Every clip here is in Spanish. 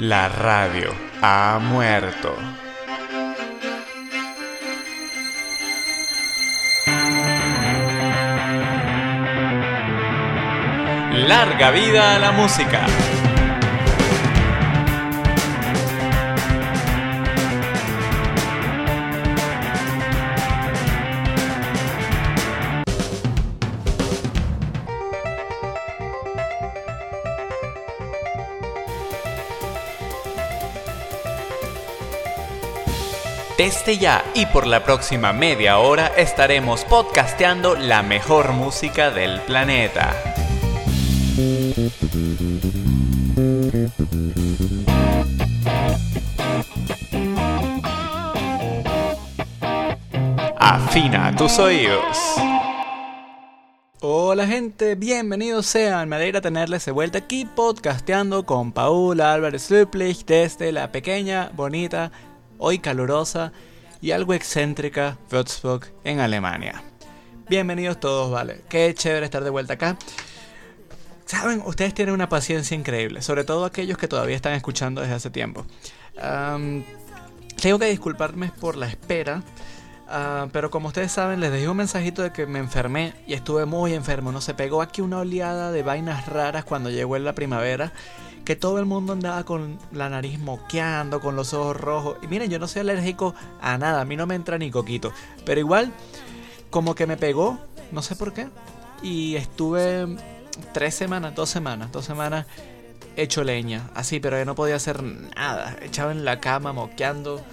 La radio ha muerto. Larga vida a la música. Desde ya y por la próxima media hora estaremos podcasteando la mejor música del planeta. Afina tus oídos. Hola gente, bienvenidos sean, me alegra tenerles de vuelta aquí podcasteando con Paula Álvarez Luplich desde la pequeña, bonita hoy calurosa y algo excéntrica Würzburg en Alemania. Bienvenidos todos, vale. Qué chévere estar de vuelta acá. Saben, ustedes tienen una paciencia increíble, sobre todo aquellos que todavía están escuchando desde hace tiempo. tengo que disculparme por la espera, ah, pero como ustedes saben, les dejé un mensajito de que me enfermé y estuve muy enfermo. No se pegó aquí una oleada de vainas raras cuando llegó la primavera que todo el mundo andaba con la nariz moqueando, con los ojos rojos. Y miren, yo no soy alérgico a nada, a mí no me entra ni coquito. Pero igual, como que me pegó, no sé por qué. Y estuve tres semanas, dos semanas, dos semanas hecho leña. Así, pero yo no podía hacer nada. Echaba en la cama, moqueando.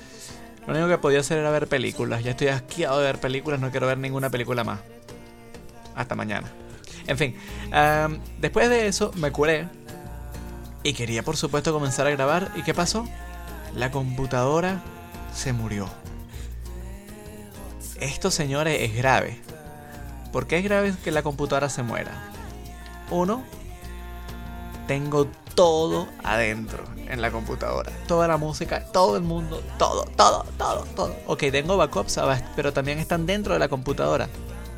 Lo único que podía hacer era ver películas. Ya estoy asqueado de ver películas, no quiero ver ninguna película más. Hasta mañana. En fin, después de eso me curé y quería por supuesto comenzar a grabar. ¿Y qué pasó? La computadora se murió. Esto, señores, es grave. ¿Por qué es grave que la computadora se muera? Uno, tengo todo adentro en la computadora. Toda la música, todo el mundo, todo, todo, todo, todo. Ok, tengo backups, pero también están dentro de la computadora.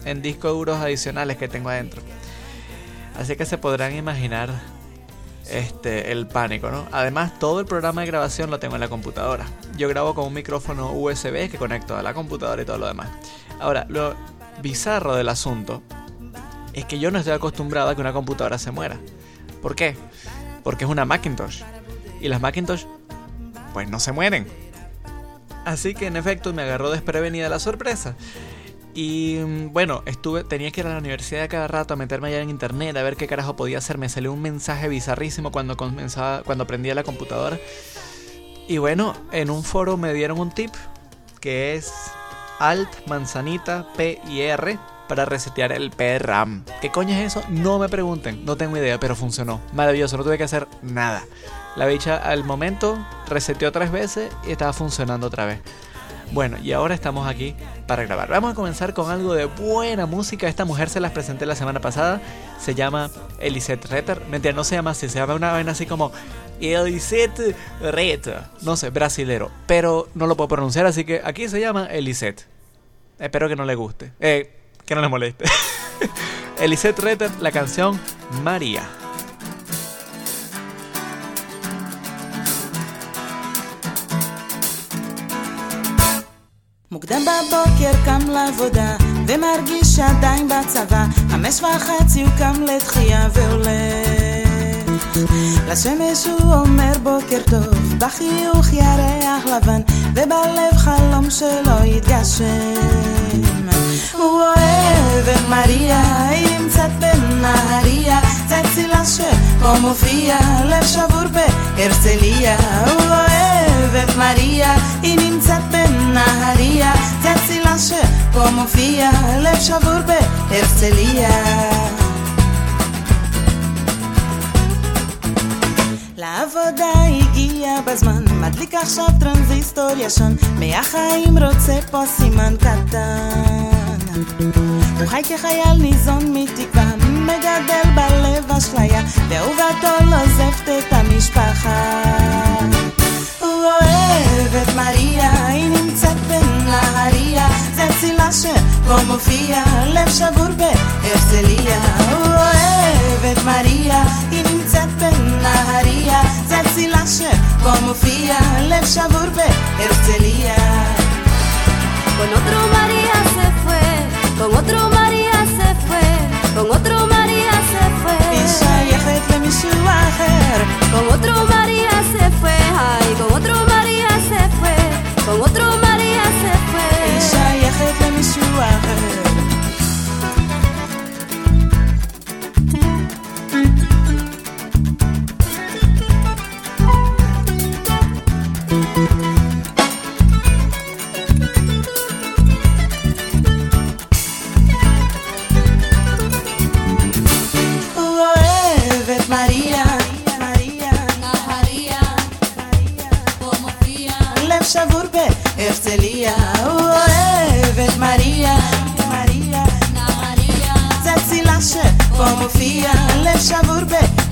En discos duros adicionales que tengo adentro. Así que se podrán imaginar este, el pánico, ¿no? Además, todo el programa de grabación lo tengo en la computadora. Yo grabo con un micrófono USB que conecto a la computadora y todo lo demás. Ahora, lo bizarro del asunto es que yo no estoy acostumbrado a que una computadora se muera. ¿Por qué? Porque es una Macintosh. Y las Macintosh, pues no se mueren. Así que en efecto me agarró desprevenida la sorpresa. Y mm, bueno, estuve, tenía que ir a la universidad de cada rato a meterme allá en internet a ver qué carajo podía hacer. Me salió un mensaje bizarrísimo cuando comenzaba, cuando prendía la computadora. Y bueno, en un foro me dieron un tip que es Alt, manzanita, P y R para resetear el PRAM. ¿Qué coño es eso? No me pregunten, no tengo idea, pero funcionó. Maravilloso, no tuve que hacer nada. La bicha al momento reseteó tres veces y estaba funcionando otra vez. Bueno, y ahora estamos aquí para grabar. Vamos a comenzar con algo de buena música. Esta mujer se las presenté la semana pasada. Se llama Elisette Retter. Mentira, no se llama así. Se llama una vaina así como Elisette Retter. No sé, brasilero. Pero no lo puedo pronunciar, así que aquí se llama Elisette. Espero que no le guste. Eh, que no le moleste. Elisette Retter, la canción María. מוקדם בבוקר קם לעבודה, ומרגיש שעדיין בצבא, חמש וחצי הוא קם לתחייה והולך. לשמש הוא אומר בוקר טוב, בחיוך ירח לבן, ובלב חלום שלא יתגשם. הוא אוהב את מריה, היא נמצאת בנהריה, זה צילה שפה מופיע, לב שבור בהרצליה. הוא אוהב את מריה, היא נמצאת בנהריה, זה צילה שפה מופיע, לב שבור בהרצליה. לעבודה הגיע בזמן, מדליק עכשיו טרנזיסטור ישן, מהחיים רוצה פה סימן קטן. הוא חי כחייל ניזון מתקווה, מגדל בלב אשליה, ואהובתו לא עוזבת את המשפחה. Como fia lepsa gurbe erzelia O evet Maria inzetben naharia Zetzilashe como fia lepsa gurbe erzelia Con otro María se fue, con otro María se fue, con otro María se fue. Isa yahet le misu aher Con otro María se fue, ay, con otro María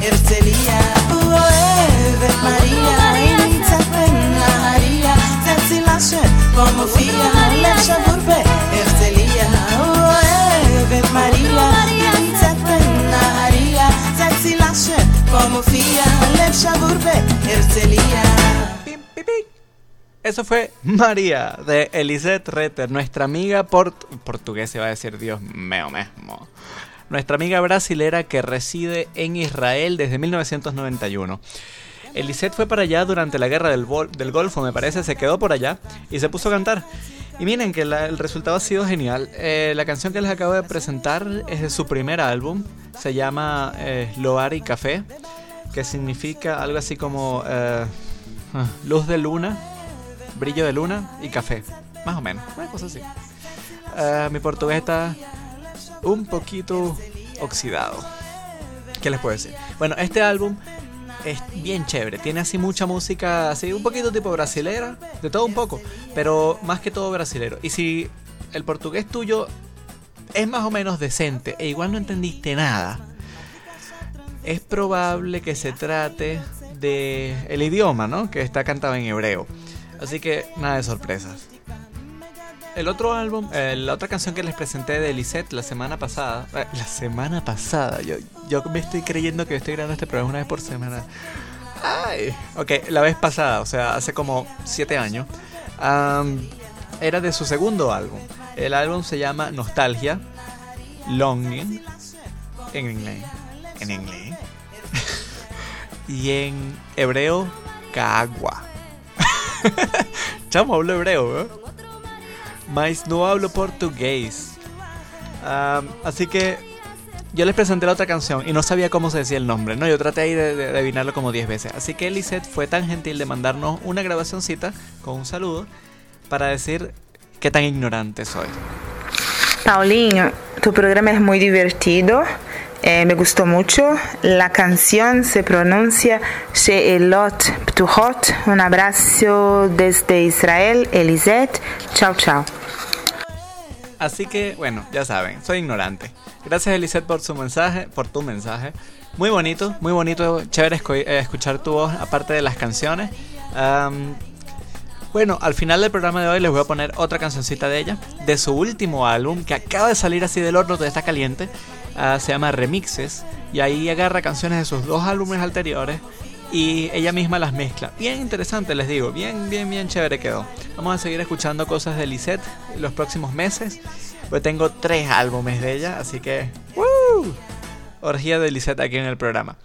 Ertzeria Ede Maria Eintzapen naharia Zertzi lasen Pomofia Lepsa burbe Ertzeria Ede Maria Eintzapen naharia Zertzi lasen Pomofia Lepsa burbe Ertzelia Eso fue María de Elisette Retter, nuestra amiga port portuguesa, va a decir Dios mío mismo. Nuestra amiga brasilera que reside en Israel desde 1991. Elisette fue para allá durante la guerra del, Golfo, me parece, se quedó por allá y se puso a cantar. Y miren que el resultado ha sido genial. Eh, la canción que les acabo de presentar es de su primer álbum, se llama eh, Loar y Café, que significa algo así como eh, ah, luz de luna, brillo de luna y café. Más o menos, una cosa así. Ah, mi portugués está un poquito oxidado. ¿Qué les puedo decir? Bueno, este álbum es bien chévere. Tiene así mucha música, así un poquito tipo brasilera, de todo un poco, pero más que todo brasilero. Y si el portugués tuyo es más o menos decente e igual no entendiste nada, es probable que se trate de el idioma, ¿no? Que está cantado en hebreo. Así que nada de sorpresas. El otro álbum, eh, la otra canción que les presenté de Lisette la semana pasada. eh, la semana pasada. Yo, yo me estoy creyendo que estoy grabando este programa una vez por semana. Ay. Ok, la vez pasada, o sea, hace como 7 años. am, era de su segundo álbum. El álbum se llama Nostalgia. Longing. En inglés. En inglés. y en hebreo, Kaagua. Chamo, hablo hebreo, ¿eh? Mas no hablo portugués. Am, así que yo les presenté la otra canción y no sabía cómo se decía el nombre, ¿no? Yo traté ahí de, de adivinarlo como 10 veces. Así que Lisette fue tan gentil de mandarnos una grabacioncita con un saludo para decir qué tan ignorante soy. Paulinho, tu programa es muy divertido, eh, me gustó mucho. La canción se pronuncia Sheelot Ptuhot. Un abrazo desde Israel, Elisette. Chao, chao. Así que, bueno, ya saben, soy ignorante. Gracias, Elisette, por su mensaje, por tu mensaje. Muy bonito, muy bonito, chévere eh, escuchar tu voz, aparte de las canciones. Bueno, al final del programa de hoy les voy a poner otra cancioncita de ella, de su último álbum, que acaba de salir así del horno, todavía está caliente. Ah, se llama Remixes, y ahí agarra canciones de sus dos álbumes anteriores y ella misma las mezcla. Bien interesante, les digo, bien, bien, bien chévere quedó. Vamos a seguir escuchando cosas de Lisette los próximos meses. Pues tengo tres álbumes de ella, así que. ¡Woo! Orgía de Lisette aquí en el programa.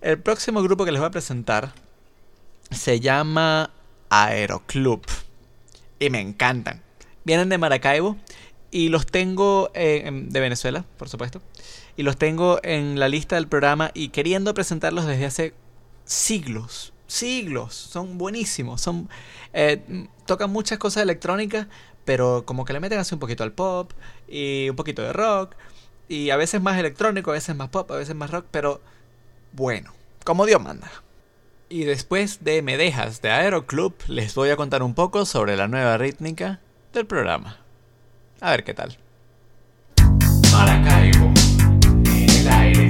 El próximo grupo que les voy a presentar se llama Aeroclub. Y me encantan. Vienen de Maracaibo y los tengo eh, en- de Venezuela, por supuesto. Y los tengo en la lista del programa y queriendo presentarlos desde hace siglos. Siglos. Son buenísimos. Son. eh, tocan muchas cosas electrónicas. Pero como que le meten así un poquito al pop. Y un poquito de rock. Y a veces más electrónico, a veces más pop, a veces más rock. Pero bueno. Como Dios manda. Y después de Me Dejas de Aeroclub, les voy a contar un poco sobre la nueva rítmica del programa. A ver qué tal. En el aire.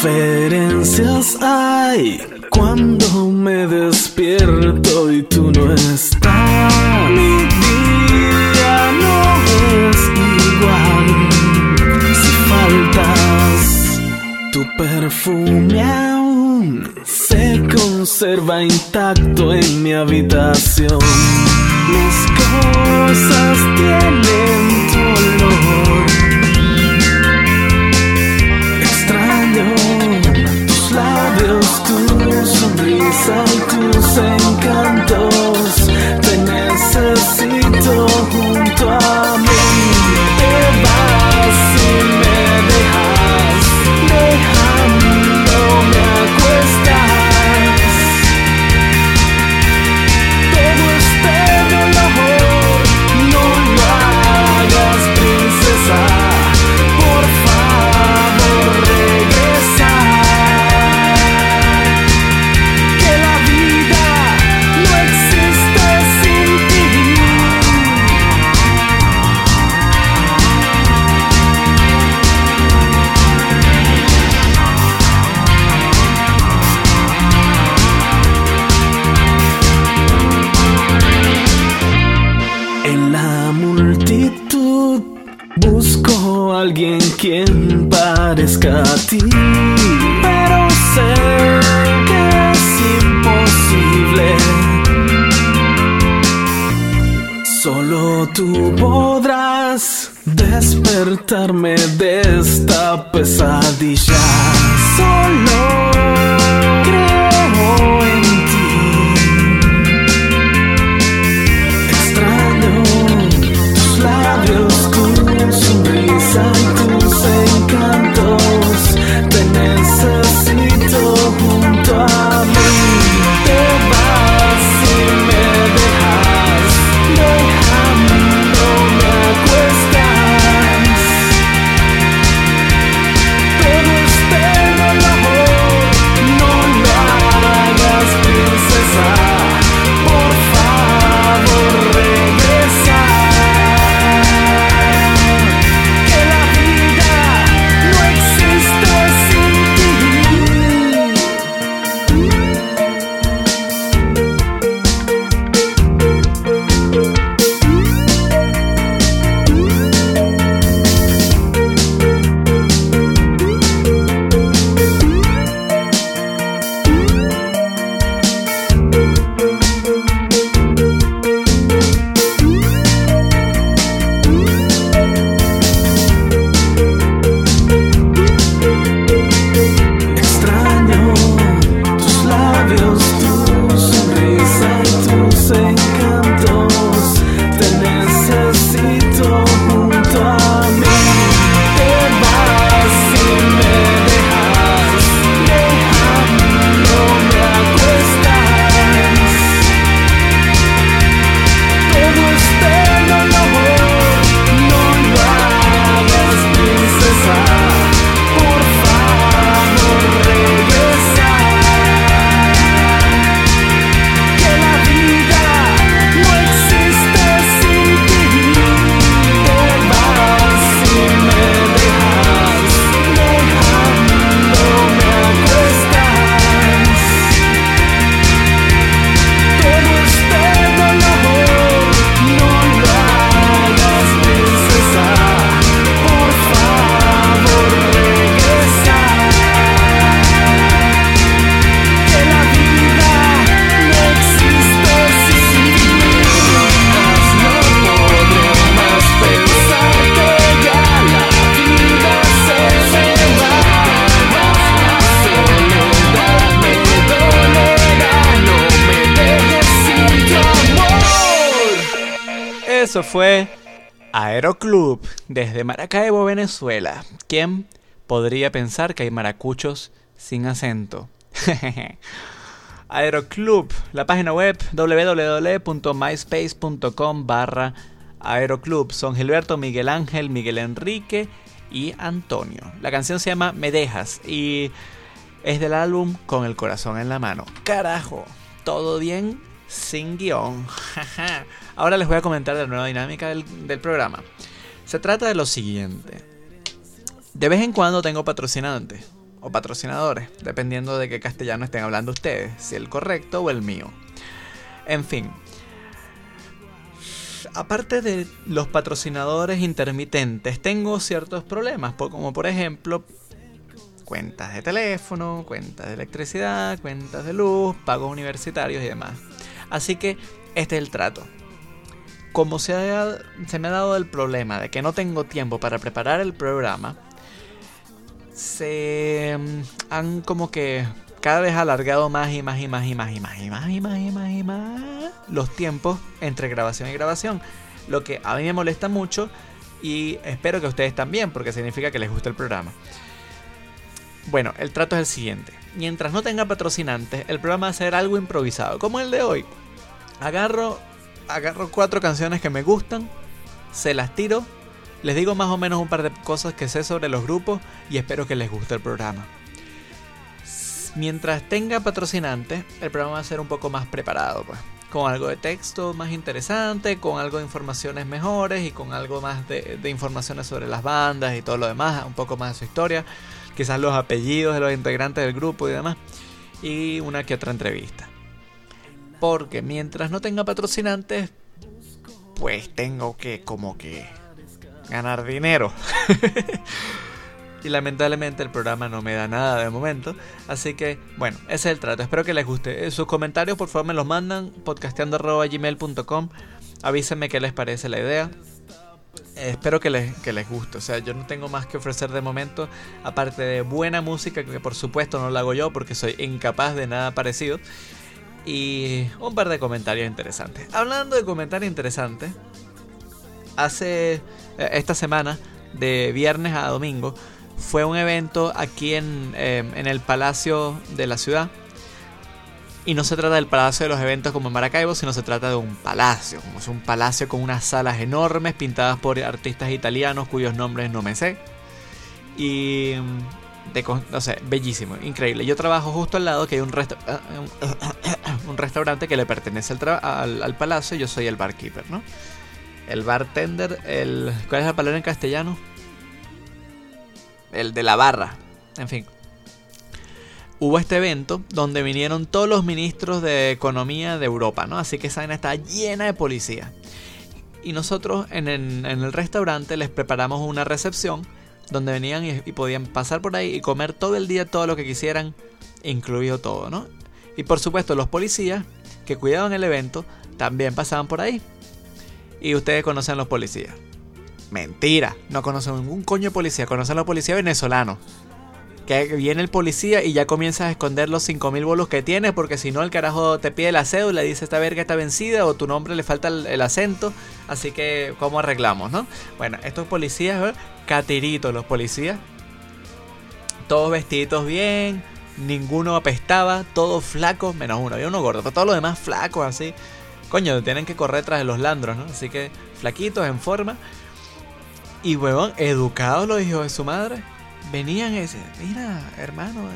diferencias hay cuando me despierto y tú no estás? Mi día no es igual si faltas. Tu perfume aún se conserva intacto en mi habitación. Mis cosas tienen tu olor. tus encantos, te necesito. desde Maracaibo, Venezuela. ¿Quién podría pensar que hay maracuchos sin acento? Aeroclub, la página web www.myspace.com barra Aeroclub. Son Gilberto, Miguel Ángel, Miguel Enrique y Antonio. La canción se llama Me Dejas y es del álbum Con el Corazón en la Mano. Carajo, todo bien sin guion. Ahora les voy a comentar la nueva dinámica del programa. Se trata de lo siguiente. De vez en cuando tengo patrocinantes o patrocinadores, dependiendo de qué castellano estén hablando ustedes, si el correcto o el mío. En fin. Aparte de los patrocinadores intermitentes, tengo ciertos problemas, como por ejemplo cuentas de teléfono, cuentas de electricidad, cuentas de luz, pagos universitarios y demás. Así que este es el trato. Como se, me ha dado el problema de que no tengo tiempo para preparar el programa, se mm, han como que cada vez alargado más y más y más y más y más y más y más y más y más los tiempos entre grabación y grabación. Lo que a mí me molesta mucho y espero que ustedes también, porque significa que les gusta el programa. Bueno, el trato es el siguiente. Mientras no tenga patrocinantes, el programa va a ser algo improvisado, como el de hoy. Agarro, agarro cuatro canciones que me gustan, se las tiro, les digo más o menos un par de cosas que sé sobre los grupos y espero que les guste el programa. Mientras tenga patrocinantes, el programa va a ser un poco más preparado, pues. Con algo de texto más interesante, con algo de informaciones mejores y con algo más de, de informaciones sobre las bandas y todo lo demás, un poco más de su historia, quizás los apellidos de los integrantes del grupo y demás, y una que otra entrevista. Porque mientras no tenga patrocinantes, pues tengo que como que ganar dinero. y lamentablemente el programa no me da nada de momento. Así que, bueno, ese es el trato. Espero que les guste. Eh, Sus comentarios, por favor, me los mandan podcasteando.gmail.com. Avísenme qué les parece la idea. Eh, espero que les, que les guste. O sea, yo no tengo más que ofrecer de momento. Aparte de buena música, que por supuesto no la hago yo porque soy incapaz de nada parecido. Y un par de comentarios interesantes. Hablando de comentarios interesantes, hace eh, esta semana, de viernes a domingo, fue un evento aquí en, eh, en el Palacio de la ciudad. Y no se trata del Palacio de los Eventos como en Maracaibo, sino se trata de un palacio. Es un palacio con unas salas enormes pintadas por artistas italianos cuyos nombres no me sé. Y. no sé, bellísimo, increíble. Yo trabajo justo al lado que hay un, resta- un restaurante que le pertenece al, al, al palacio yo soy el barkeeper, ¿no? El bartender, el. ¿Cuál es la palabra en castellano? El de la barra. En fin. Hubo este evento donde vinieron todos los ministros de economía de Europa, ¿no? Así que esa vaina está llena de policía. Y nosotros en el restaurante les preparamos una recepción donde venían y, podían pasar por ahí y comer todo el día todo lo que quisieran, incluido todo, ¿no? Y por supuesto los policías que cuidaban el evento también pasaban por ahí. Y ustedes conocen a los policías. Mentira, no conocen ningún coño de policía, conocen a los policías venezolanos. Que viene el policía y ya comienzas a esconder los 5000 bolos que tienes, porque si no, el carajo te pide la cédula, dice esta verga está vencida o tu nombre le falta el, el acento. Así que, ¿cómo arreglamos, no? Bueno, estos policías, ¿ver? catiritos los policías. Todos vestiditos bien, ninguno apestaba, todos flacos, menos uno, había uno gordo, pero todos los demás flacos así. Coño, tienen que correr tras de los landros, ¿no? Así que flaquitos, en forma. Y huevón, educados los hijos de su madre. Venían y mira, hermano,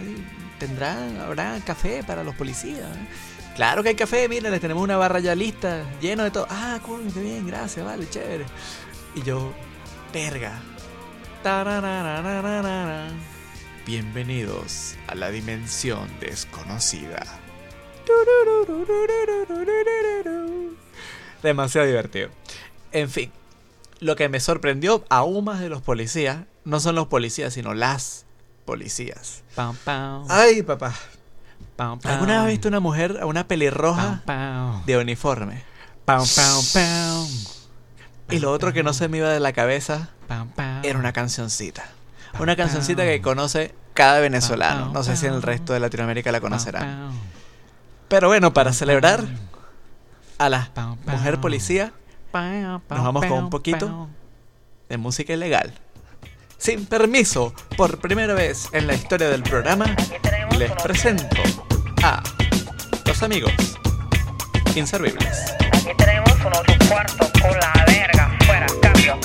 tendrán, habrá café para los policías. ¿eh?". Claro que hay café, mira, les tenemos una barra ya lista, lleno de todo. Ah, coño, qué bien, gracias, vale, chévere. Y yo, verga. Bienvenidos a la dimensión desconocida. Demasiado divertido. En fin, lo que me sorprendió aún más de los policías no son los policías, sino las policías. Pam, pam, Ay, papá. pam, ¿Alguna vez has visto una mujer, a una pelirroja de uniforme? Y lo otro que no se me iba de la cabeza era una cancioncita. Una cancioncita que conoce cada venezolano. No sé si en el resto de Latinoamérica la conocerán. Pero bueno, para celebrar a la mujer policía Nos vamos con un poquito. de música ilegal. Sin permiso, por primera vez en la historia del programa, les presento a los amigos inservibles. Aquí tenemos un otro cuarto con la verga fuera, cambio.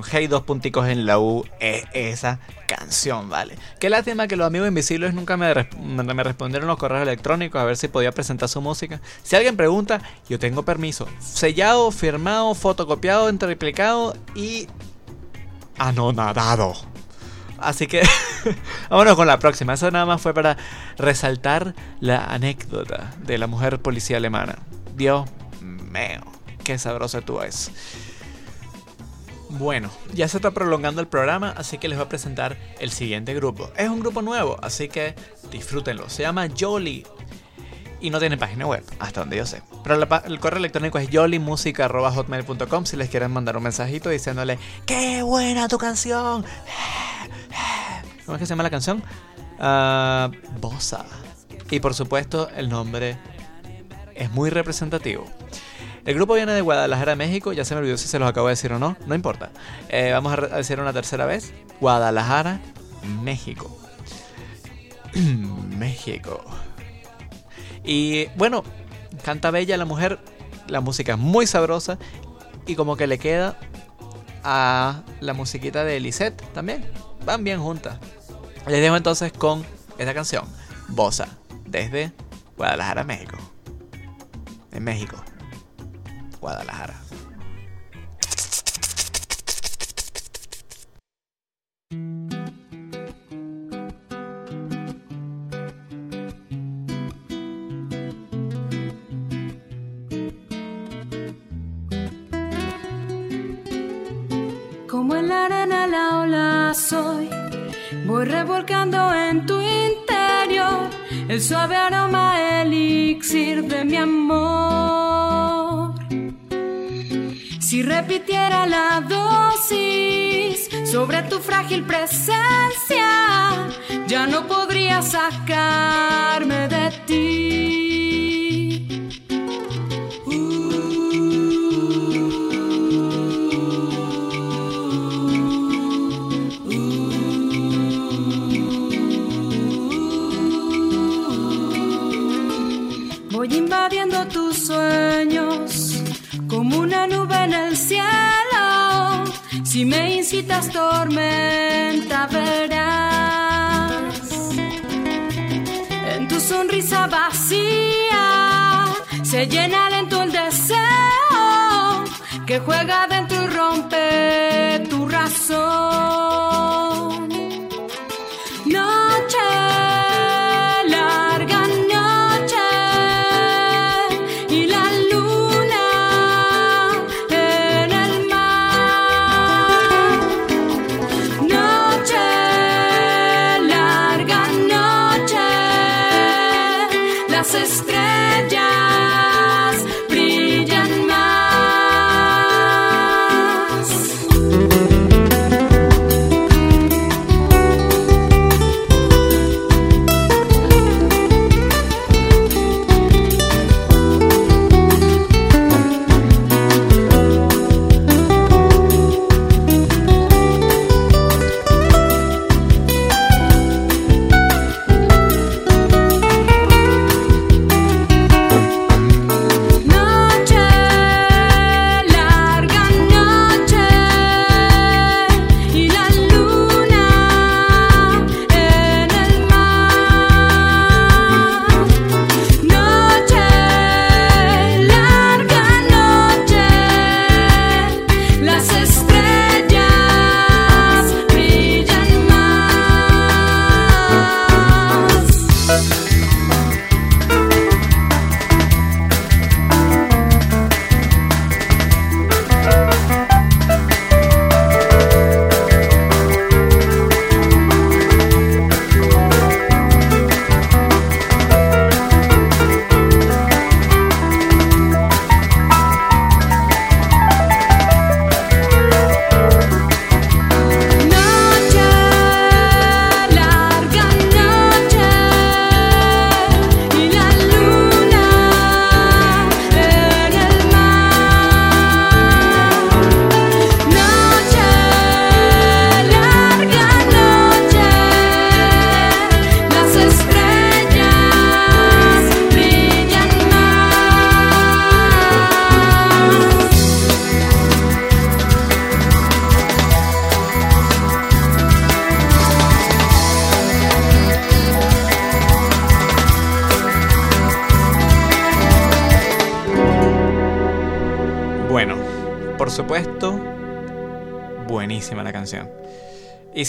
Con Hey dos punticos en la U es esa canción, ¿vale? Qué lástima que los amigos invisibles nunca me, me respondieron los correos electrónicos a ver si podía presentar su música. Si alguien pregunta, yo tengo permiso. Sellado, firmado, fotocopiado, entreplicado y anonadado. Así que vámonos con la próxima. Eso nada más fue para resaltar la anécdota de la mujer policía alemana. Dios mío, qué sabroso tú es. Bueno, ya se está prolongando el programa, así que les voy a presentar el siguiente grupo. Es un grupo nuevo, así que disfrútenlo. Se llama Jolly y no tiene página web, hasta donde yo sé. Pero el correo electrónico es jollymusica.hotmail.com si les quieren mandar un mensajito diciéndole ¡Qué buena tu canción! ¿Cómo es que se llama la canción? Ah, Bossa. Y por supuesto, el nombre es muy representativo. El grupo viene de Guadalajara, México. Ya se me olvidó si se los acabo de decir o no. No importa. Eh, vamos a decir una tercera vez. Guadalajara, México. México. Y bueno, canta bella la mujer. La música es muy sabrosa. Y como que le queda a la musiquita de Lisette también. Van bien juntas. Les dejo entonces con esta canción. Bosa. Desde Guadalajara, México. En México. Guadalajara. Como en la arena la ola soy, voy revolcando en tu interior el suave aroma elixir de mi amor. Repitiera la dosis sobre tu frágil presencia, ya no podría sacarme me incitas tormenta verás. En tu sonrisa vacía se llena lento el deseo que juega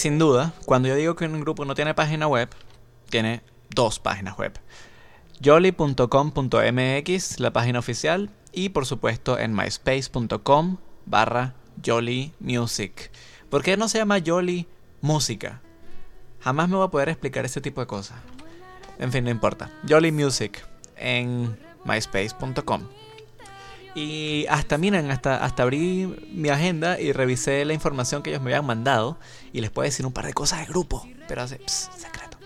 sin duda, cuando yo digo que un grupo no tiene página web, tiene dos páginas web. jolly.com.mx, la página oficial, y por supuesto en myspace.com barra Jolly Music. ¿Por qué no se llama Jolly Música? Jamás me voy a poder explicar ese tipo de cosas. En fin, no importa. Jolly Music en myspace.com. Y hasta, miren, hasta, hasta abrí mi agenda y revisé la información que ellos me habían mandado. Y les puedo decir un par de cosas de grupo, pero hace pss, secreto.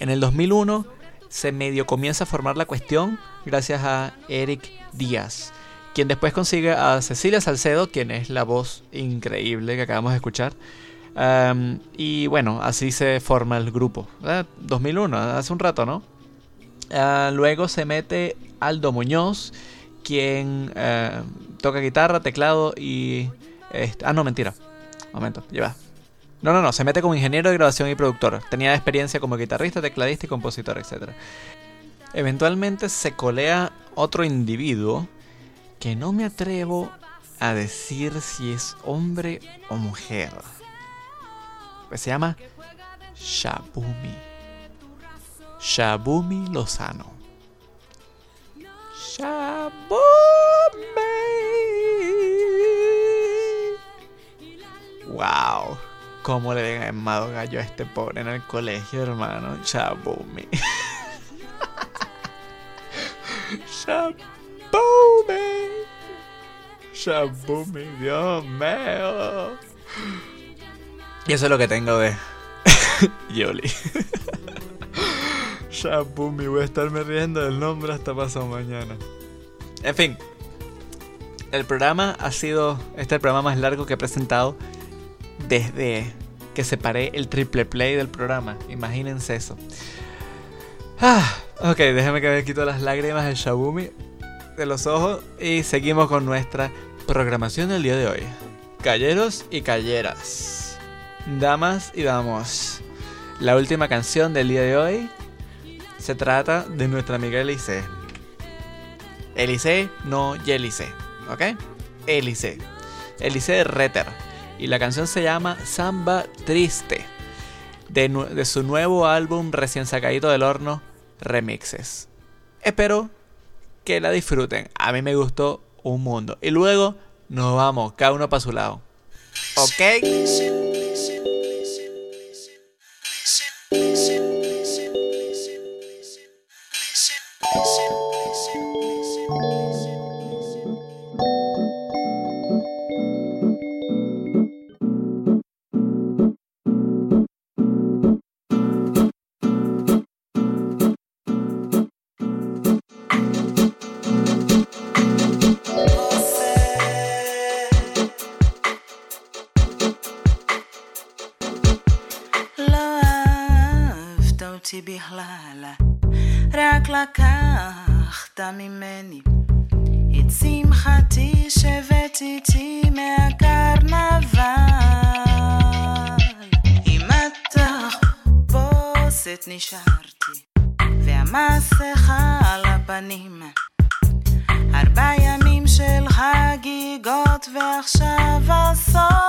En el 2001 se medio comienza a formar la cuestión gracias a Eric Díaz, quien después consigue a Cecilia Salcedo, quien es la voz increíble que acabamos de escuchar. Y bueno, así se forma el grupo. ¿verdad? 2001, hace un rato, ¿no? Ah, luego se mete Aldo Muñoz, quien eh, toca guitarra, teclado y... este- ah, no, mentira. Momento, lleva. No, no, no, se mete como ingeniero de grabación y productor. Tenía experiencia como guitarrista, tecladista y compositor, etc. Eventualmente se colea otro individuo que no me atrevo a decir si es hombre o mujer. Pues se llama Shabumi. Shabumi Lozano. Shabumi. Wow. ¿Cómo le ven llamado gallo a este pobre en el colegio, hermano? Shabumi. Shabumi. Shabumi, Dios mío. Y eso es lo que tengo de Yoli. Shabumi, voy a estarme riendo del nombre hasta pasado mañana. En fin, el programa ha sido. Este es el programa más largo que he presentado desde que separé el triple play del programa. Imagínense eso. Ah, ok, déjame que me quito las lágrimas del Shabumi de los ojos y seguimos con nuestra programación del día de hoy. Calleros y calleras, damas y damos. La última canción del día de hoy se trata de nuestra amiga Elise. Elise, no Yelice, ¿ok? Elise. Elise Retter. Y la canción se llama Samba Triste. De, de su nuevo álbum recién sacadito del horno, Remixes. Espero que la disfruten. A mí me gustó un mundo. Y luego nos vamos, cada uno para su lado. ¿Ok? porte vers Saint-Vincent.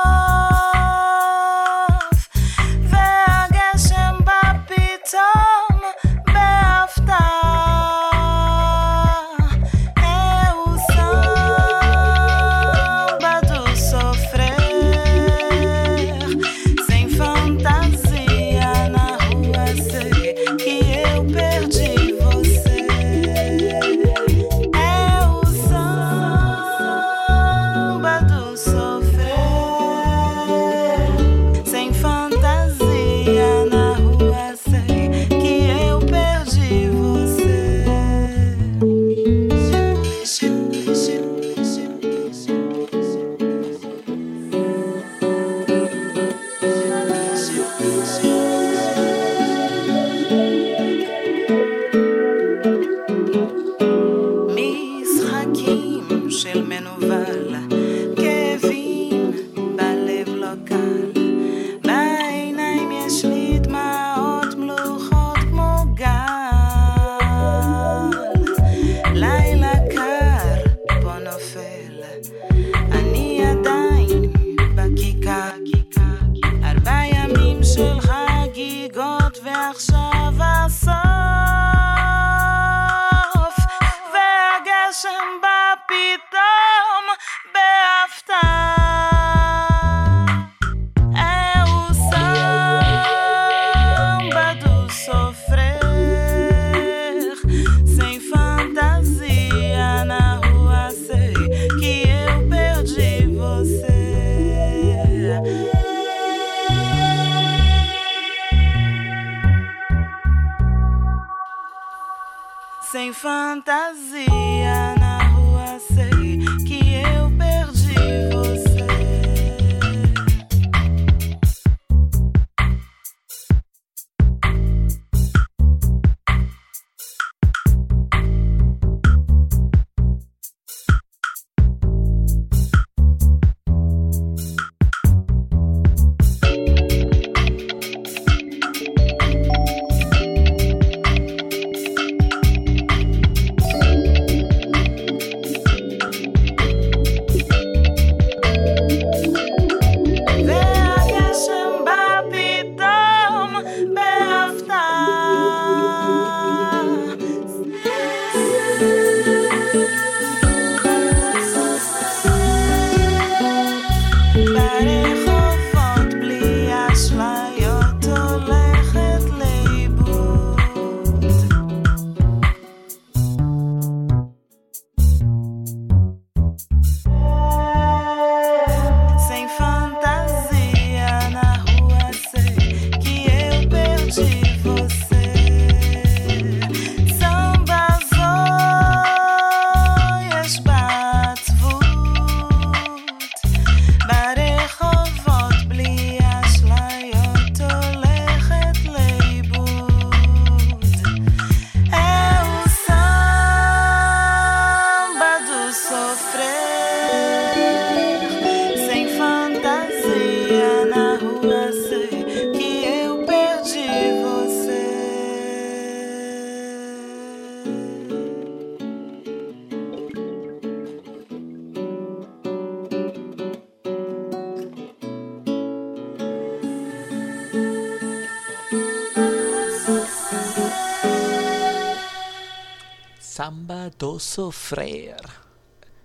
Do sofrer.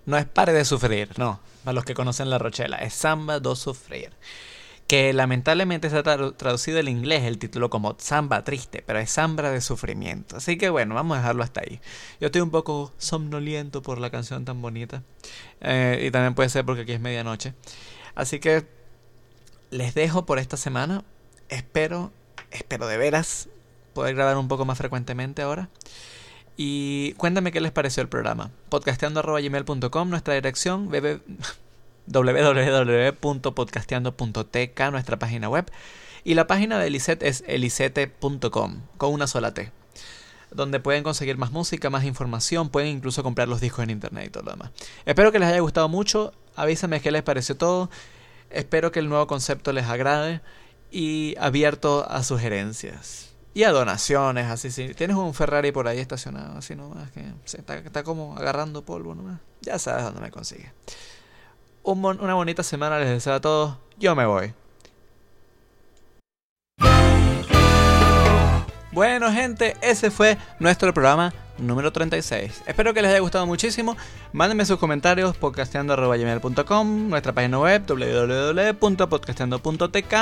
No es pare de sufrir, no. Para los que conocen la Rochela, es Samba do sofrer. Que lamentablemente está tra- traducido al inglés el título como Samba triste, pero es Samba de sufrimiento. Así que bueno, vamos a dejarlo hasta ahí. Yo estoy un poco somnoliento por la canción tan bonita. Eh, y también puede ser porque aquí es medianoche. Así que les dejo por esta semana. Espero, espero de veras poder grabar un poco más frecuentemente ahora. Y cuéntame qué les pareció el programa. Podcasteando.gmail.com, nuestra dirección, www- www.podcasteando.tk, nuestra página web. Y la página de Elisette es elisete.com, con una sola T. Donde pueden conseguir más música, más información, pueden incluso comprar los discos en internet y todo lo demás. Espero que les haya gustado mucho. Avísame qué les pareció todo. Espero que el nuevo concepto les agrade. Y abierto a sugerencias. Y a donaciones, así si tienes un Ferrari por ahí estacionado, así nomás, que se está, está como agarrando polvo nomás. Ya sabes dónde me consigue. Un bon- una bonita semana les deseo a todos. Yo me voy. Bueno, gente, ese fue nuestro programa número 36. Espero que les haya gustado muchísimo. Mándenme sus comentarios podcasteando.gmail.com, nuestra página web www.podcasteando.tk.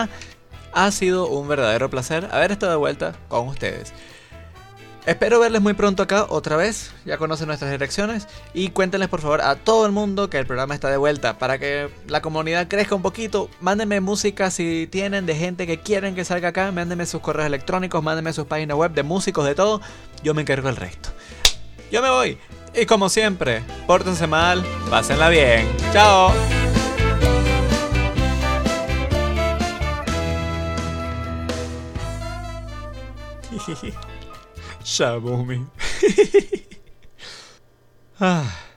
Ha sido un verdadero placer haber estado de vuelta con ustedes. Espero verles muy pronto acá otra vez. Ya conocen nuestras direcciones. Y cuéntenles por favor a todo el mundo que el programa está de vuelta. Para que la comunidad crezca un poquito. Mándenme música si tienen de gente que quieren que salga acá. Mándenme sus correos electrónicos. Mándenme sus páginas web de músicos, de todo. Yo me encargo del resto. Yo me voy. Y como siempre, pórtense mal. Pásenla bien. Chao. Shabumi. ah.